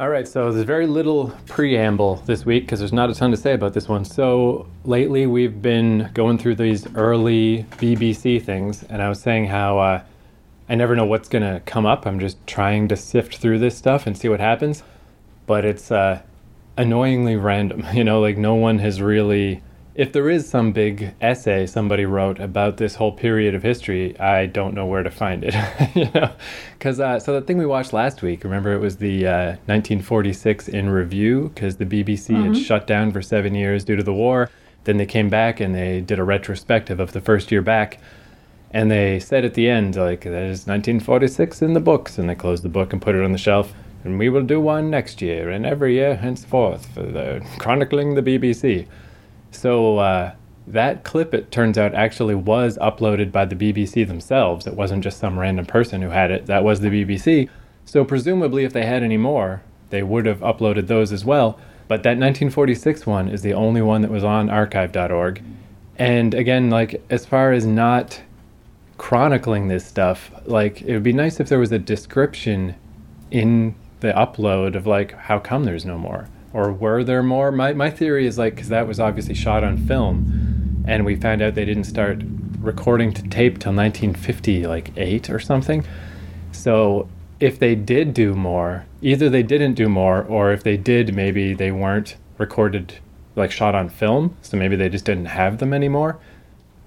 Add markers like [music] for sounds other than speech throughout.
All right, so there's very little preamble this week because there's not a ton to say about this one. So lately we've been going through these early BBC things, and I was saying how uh, I never know what's going to come up. I'm just trying to sift through this stuff and see what happens. But it's uh, annoyingly random. [laughs] You know, like no one has really if there is some big essay somebody wrote about this whole period of history, I don't know where to find it. [laughs] you know, because uh, so the thing we watched last week, remember, it was the uh, 1946 in review because the BBC mm-hmm. had shut down for seven years due to the war. Then they came back and they did a retrospective of the first year back. And they said at the end, like, there's 1946 in the books. And they closed the book and put it on the shelf. And we will do one next year and every year henceforth for the chronicling the BBC. So uh, that clip, it turns out, actually was uploaded by the BBC themselves. It wasn't just some random person who had it. That was the BBC. So presumably, if they had any more, they would have uploaded those as well. But that 1946 one is the only one that was on archive.org. And again, like as far as not chronicling this stuff, like it would be nice if there was a description in the upload of like how come there's no more or were there more? My my theory is like because that was obviously shot on film, and we found out they didn't start recording to tape till 1950, like eight or something. So if they did do more, either they didn't do more, or if they did, maybe they weren't recorded like shot on film. So maybe they just didn't have them anymore.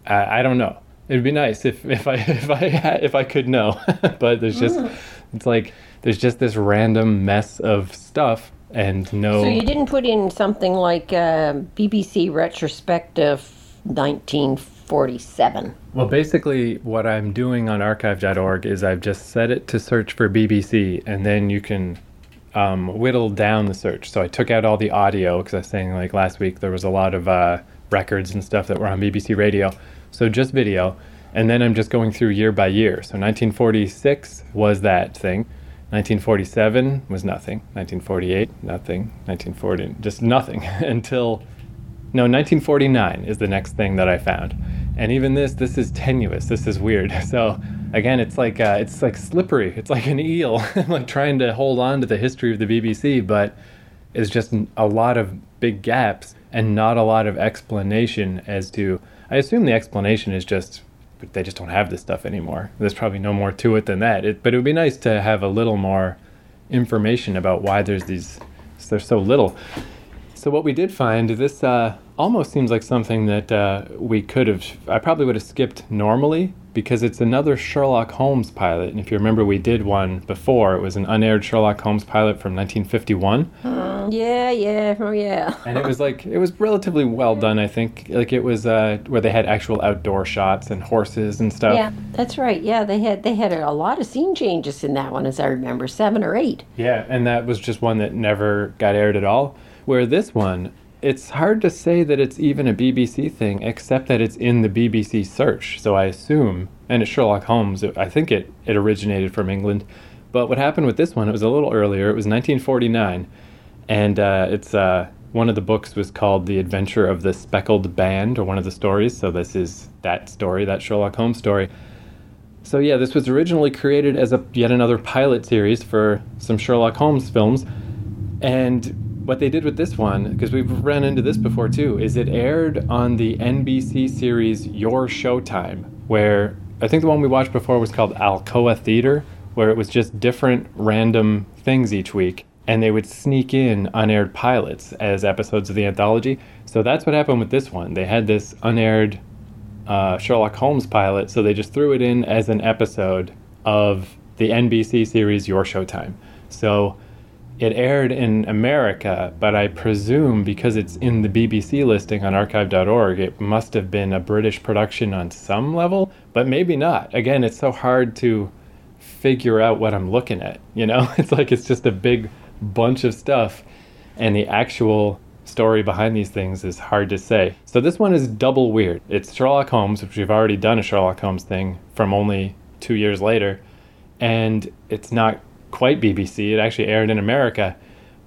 I, I don't know. It'd be nice if, if I [laughs] if I if I could know, [laughs] but there's just mm. It's like there's just this random mess of stuff and no. So you didn't put in something like uh, BBC retrospective 1947. Well, basically, what I'm doing on archive.org is I've just set it to search for BBC, and then you can um, whittle down the search. So I took out all the audio because I was saying like last week there was a lot of uh, records and stuff that were on BBC Radio. So just video, and then I'm just going through year by year. So 1946 was that thing. 1947 was nothing. 1948, nothing. 1940, just nothing [laughs] until no, 1949 is the next thing that I found. And even this, this is tenuous. This is weird. [laughs] So again, it's like uh, it's like slippery. It's like an eel, [laughs] like trying to hold on to the history of the BBC, but it's just a lot of big gaps and not a lot of explanation as to. I assume the explanation is just they just don't have this stuff anymore. There's probably no more to it than that. It, but it would be nice to have a little more information about why there's these there's so little. So what we did find this uh, almost seems like something that uh, we could have. I probably would have skipped normally because it's another Sherlock Holmes pilot. And if you remember, we did one before. It was an unaired Sherlock Holmes pilot from 1951. Mm, [gasps] yeah, yeah, oh yeah. and it was like it was relatively well done. I think like it was uh, where they had actual outdoor shots and horses and stuff. Yeah, that's right. Yeah, they had they had a lot of scene changes in that one, as I remember, seven or eight. Yeah, and that was just one that never got aired at all. Where this one, it's hard to say that it's even a BBC thing, except that it's in the BBC search. So I assume, and it's Sherlock Holmes, I think it, it originated from England. But what happened with this one, it was a little earlier. It was 1949. And uh, it's uh, one of the books was called The Adventure of the Speckled Band, or one of the stories. So this is that story, that Sherlock Holmes story. So yeah, this was originally created as a yet another pilot series for some Sherlock Holmes films. And what they did with this one, because we've run into this before too, is it aired on the NBC series Your Showtime, where I think the one we watched before was called Alcoa Theater, where it was just different random things each week, and they would sneak in unaired pilots as episodes of the anthology. So that's what happened with this one. They had this unaired uh, Sherlock Holmes pilot, so they just threw it in as an episode of the NBC series Your Showtime. So it aired in America, but I presume because it's in the BBC listing on archive.org, it must have been a British production on some level, but maybe not. Again, it's so hard to figure out what I'm looking at, you know? [laughs] It's like it's just a big bunch of stuff, and the actual story behind these things is hard to say. So this one is double weird. It's Sherlock Holmes, which we've already done a Sherlock Holmes thing from only two years later, and it's not quite BBC. It actually aired in America,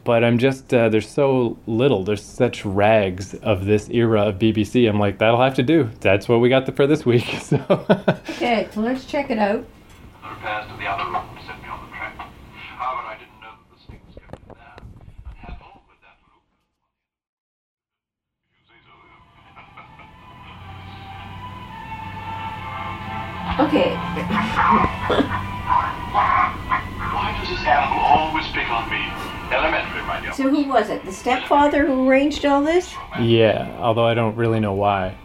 but I'm just uh, there's so little. There's such rags of this era of BBC. I'm like, that'll have to do. That's what we got for this week. [laughs] So okay, so let's check it out. Okay. [laughs] So who was it? The stepfather who arranged all this? Yeah, although I don't really know why.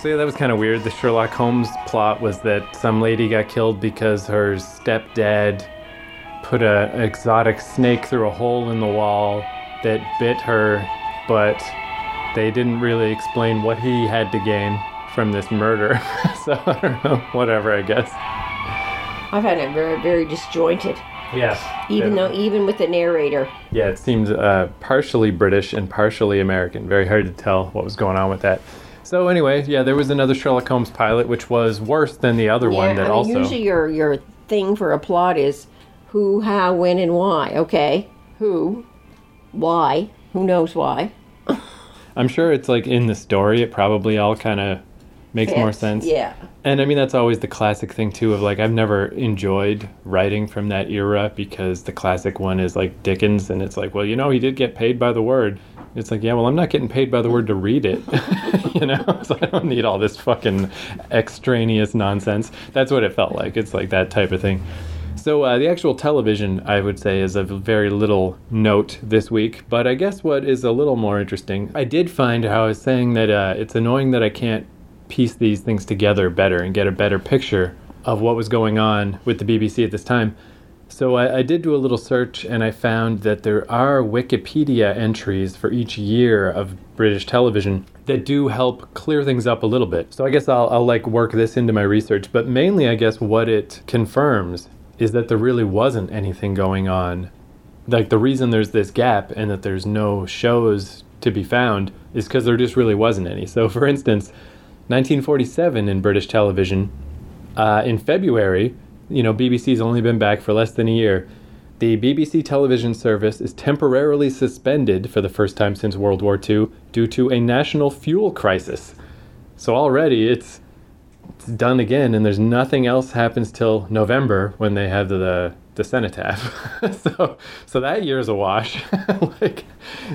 So yeah, that was kind of weird. The Sherlock Holmes plot was that some lady got killed because her stepdad put a an exotic snake through a hole in the wall that bit her, but they didn't really explain what he had to gain from this murder. [laughs] so I don't know, whatever, I guess. I found it very, very disjointed. Yes. Even though, even with the narrator. Yeah, it seems uh, partially British and partially American. Very hard to tell what was going on with that. So anyway, yeah, there was another Sherlock Holmes pilot, which was worse than the other one. That I mean, also usually your your thing for a plot is who, how, when, and why. Okay, who, why, who knows why. I'm sure it's like in the story. It probably all kind of makes more sense. Yeah. And I mean, that's always the classic thing, too, of like, I've never enjoyed writing from that era because the classic one is like Dickens, and it's like, well, you know, he did get paid by the word. It's like, yeah, well, I'm not getting paid by the word to read it, [laughs] you know? [laughs] So I don't need all this fucking extraneous nonsense. That's what it felt like. It's like that type of thing. So uh, the actual television, I would say, is of very little note this week. But I guess what is a little more interesting, I did find how I was saying that uh, it's annoying that I can't piece these things together better and get a better picture of what was going on with the BBC at this time. So I, I did do a little search and I found that there are Wikipedia entries for each year of British television that do help clear things up a little bit. So I guess I'll, I'll like work this into my research, but mainly I guess what it confirms is that there really wasn't anything going on. Like the reason there's this gap and that there's no shows to be found is because there just really wasn't any. So for instance, 1947 in British television, uh, in February, you know, BBC's only been back for less than a year. The BBC television service is temporarily suspended for the first time since World War II due to a national fuel crisis. So already it's it's done again, and there's nothing else happens till November when they have the the, the cenotaph. [laughs] so so that year's a wash. [laughs] like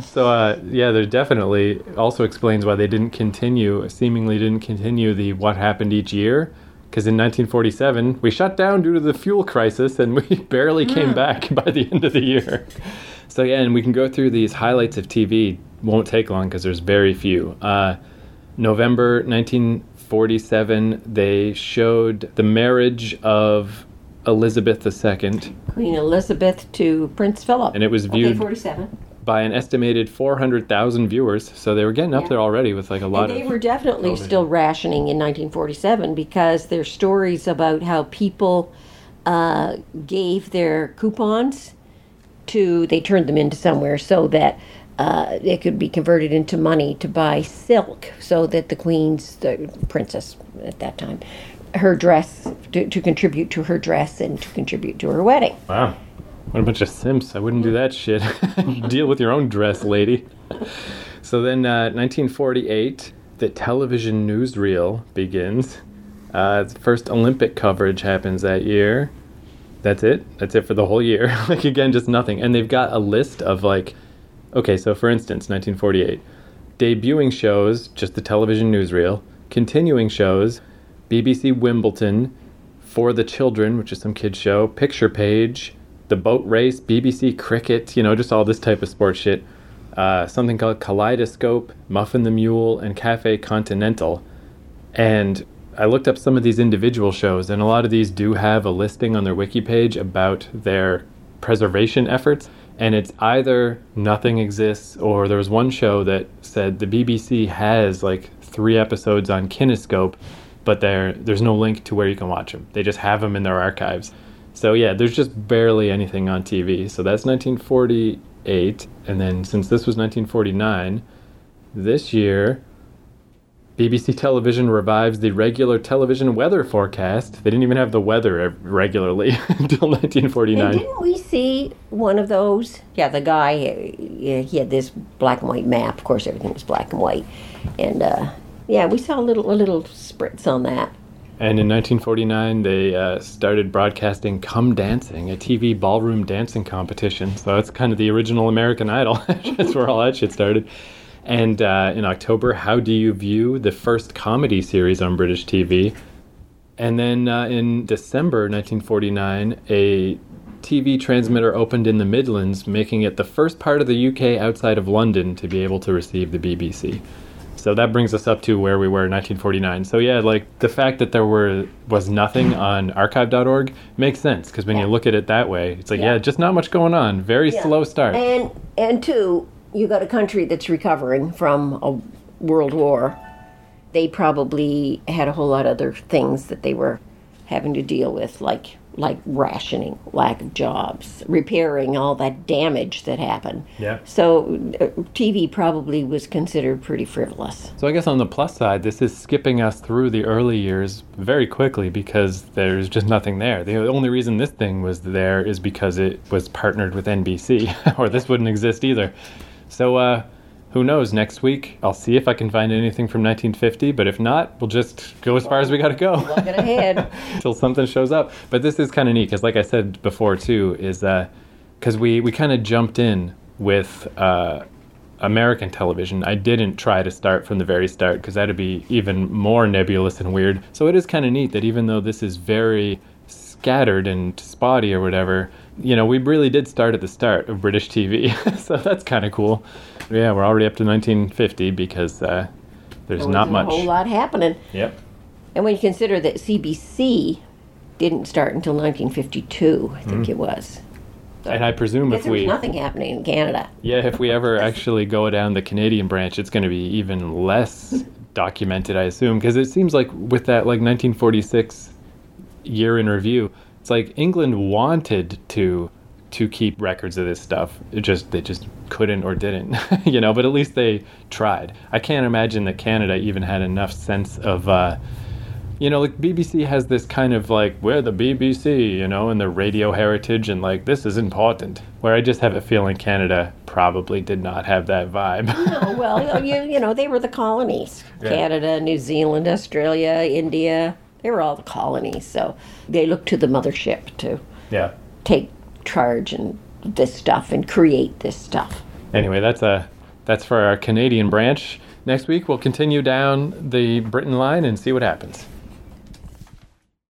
so uh, yeah, there definitely also explains why they didn't continue, seemingly didn't continue the what happened each year. Because in 1947, we shut down due to the fuel crisis and we [laughs] barely came back by the end of the year. So, yeah, and we can go through these highlights of TV. Won't take long because there's very few. Uh, November 1947, they showed the marriage of Elizabeth II, Queen Elizabeth to Prince Philip. and it was Okay, viewed 47. by an estimated 400,000 viewers. So they were getting up Yeah. there already with like a lot And they were definitely still rationing in 1947 because there's stories about how people uh, gave their coupons to, they turned them into somewhere so that uh, it could be converted into money to buy silk so that the queen's, the princess at that time, her dress, to, to contribute to her dress and to contribute to her wedding. Wow. What a bunch of simps. I wouldn't do that shit. [laughs] Deal with your own dress, lady. So then, uh, 1948, the television newsreel begins. Uh, first Olympic coverage happens that year. That's it. That's it for the whole year. [laughs] like, again, just nothing. And they've got a list of, like, okay, so for instance, 1948, debuting shows, just the television newsreel, continuing shows, BBC Wimbledon, For the Children, which is some kids show, Picture Page, The Boat Race, BBC Cricket, you know, just all this type of sports shit. Uh, something called Kaleidoscope, Muffin the Mule, and Cafe Continental. And I looked up some of these individual shows, and a lot of these do have a listing on their wiki page about their preservation efforts. And it's either nothing exists, or there was one show that said the BBC has like three episodes on Kinescope, but there there's no link to where you can watch them. They just have them in their archives. So yeah, there's just barely anything on TV. So that's 1948, and then since this was 1949, this year BBC Television revives the regular television weather forecast. They didn't even have the weather regularly [laughs] until And 1949. didn't we see one of those? Yeah, the guy, uh, he had this black and white map. Of course, everything was black and white. And uh, yeah, we saw a little a little spritz on that. And in 1949, they uh, started broadcasting Come Dancing, a TV ballroom dancing competition. So that's kind of the original American Idol. [laughs] that's where all that shit started. And uh, in October, How Do You View, the first comedy series on British TV. And then uh, in December 1949, a TV transmitter opened in the Midlands, making it the first part of the UK outside of London to be able to receive the BBC. So that brings us up to where we were in 1949. So yeah, like the fact that there were was nothing on archive.org makes sense because when Yeah. you look at it that way, it's like Yeah. yeah, just not much going on. Very Yeah. slow start. And and two, you got a country that's recovering from a world war. They probably had a whole lot of other things that they were having to deal with, like like rationing, lack of jobs, repairing all that damage that happened. Yeah. So uh, TV probably was considered pretty frivolous. So I guess on the plus side, this is skipping us through the early years very quickly because there's just nothing there. The only reason this thing was there is because it was partnered with NBC, [laughs] or this wouldn't exist either. So uh, who knows? Next week, I'll see if I can find anything from 1950. But if not, we'll just go as far as we got to go ahead. [laughs] until something shows up. But this is kind of neat because, like I said before, too, is because we we kind of jumped in with. Uh, American television. I didn't try to start from the very start because that'd be even more nebulous and weird. So it is kind of neat that even though this is very scattered and spotty or whatever, you know, we really did start at the start of British TV. [laughs] so that's kind of cool. Yeah, we're already up to 1950 because uh, there's There not much. A whole lot happening. Yep. And when you consider that CBC didn't start until 1952, I think it was. And I presume if we nothing happening in Canada. Yeah, if we ever [laughs] actually go down the Canadian branch, it's going to be even less documented, I assume, because it seems like with that like 1946 year in review, it's like England wanted to to keep records of this stuff. It just they just couldn't or didn't, [laughs] you know. But at least they tried. I can't imagine that Canada even had enough sense of. Uh, you know, like BBC has this kind of like we're the BBC, you know, and the radio heritage, and like this is important. Where I just have a feeling Canada probably did not have that vibe. Oh, [laughs] well, you, you know, they were the colonies Yeah. Canada, New Zealand, Australia, India. They were all the colonies. So they looked to the mothership to yeah. take charge and this stuff and create this stuff. Anyway, that's a that's for our Canadian branch. Next week we'll continue down the Britain line and see what happens.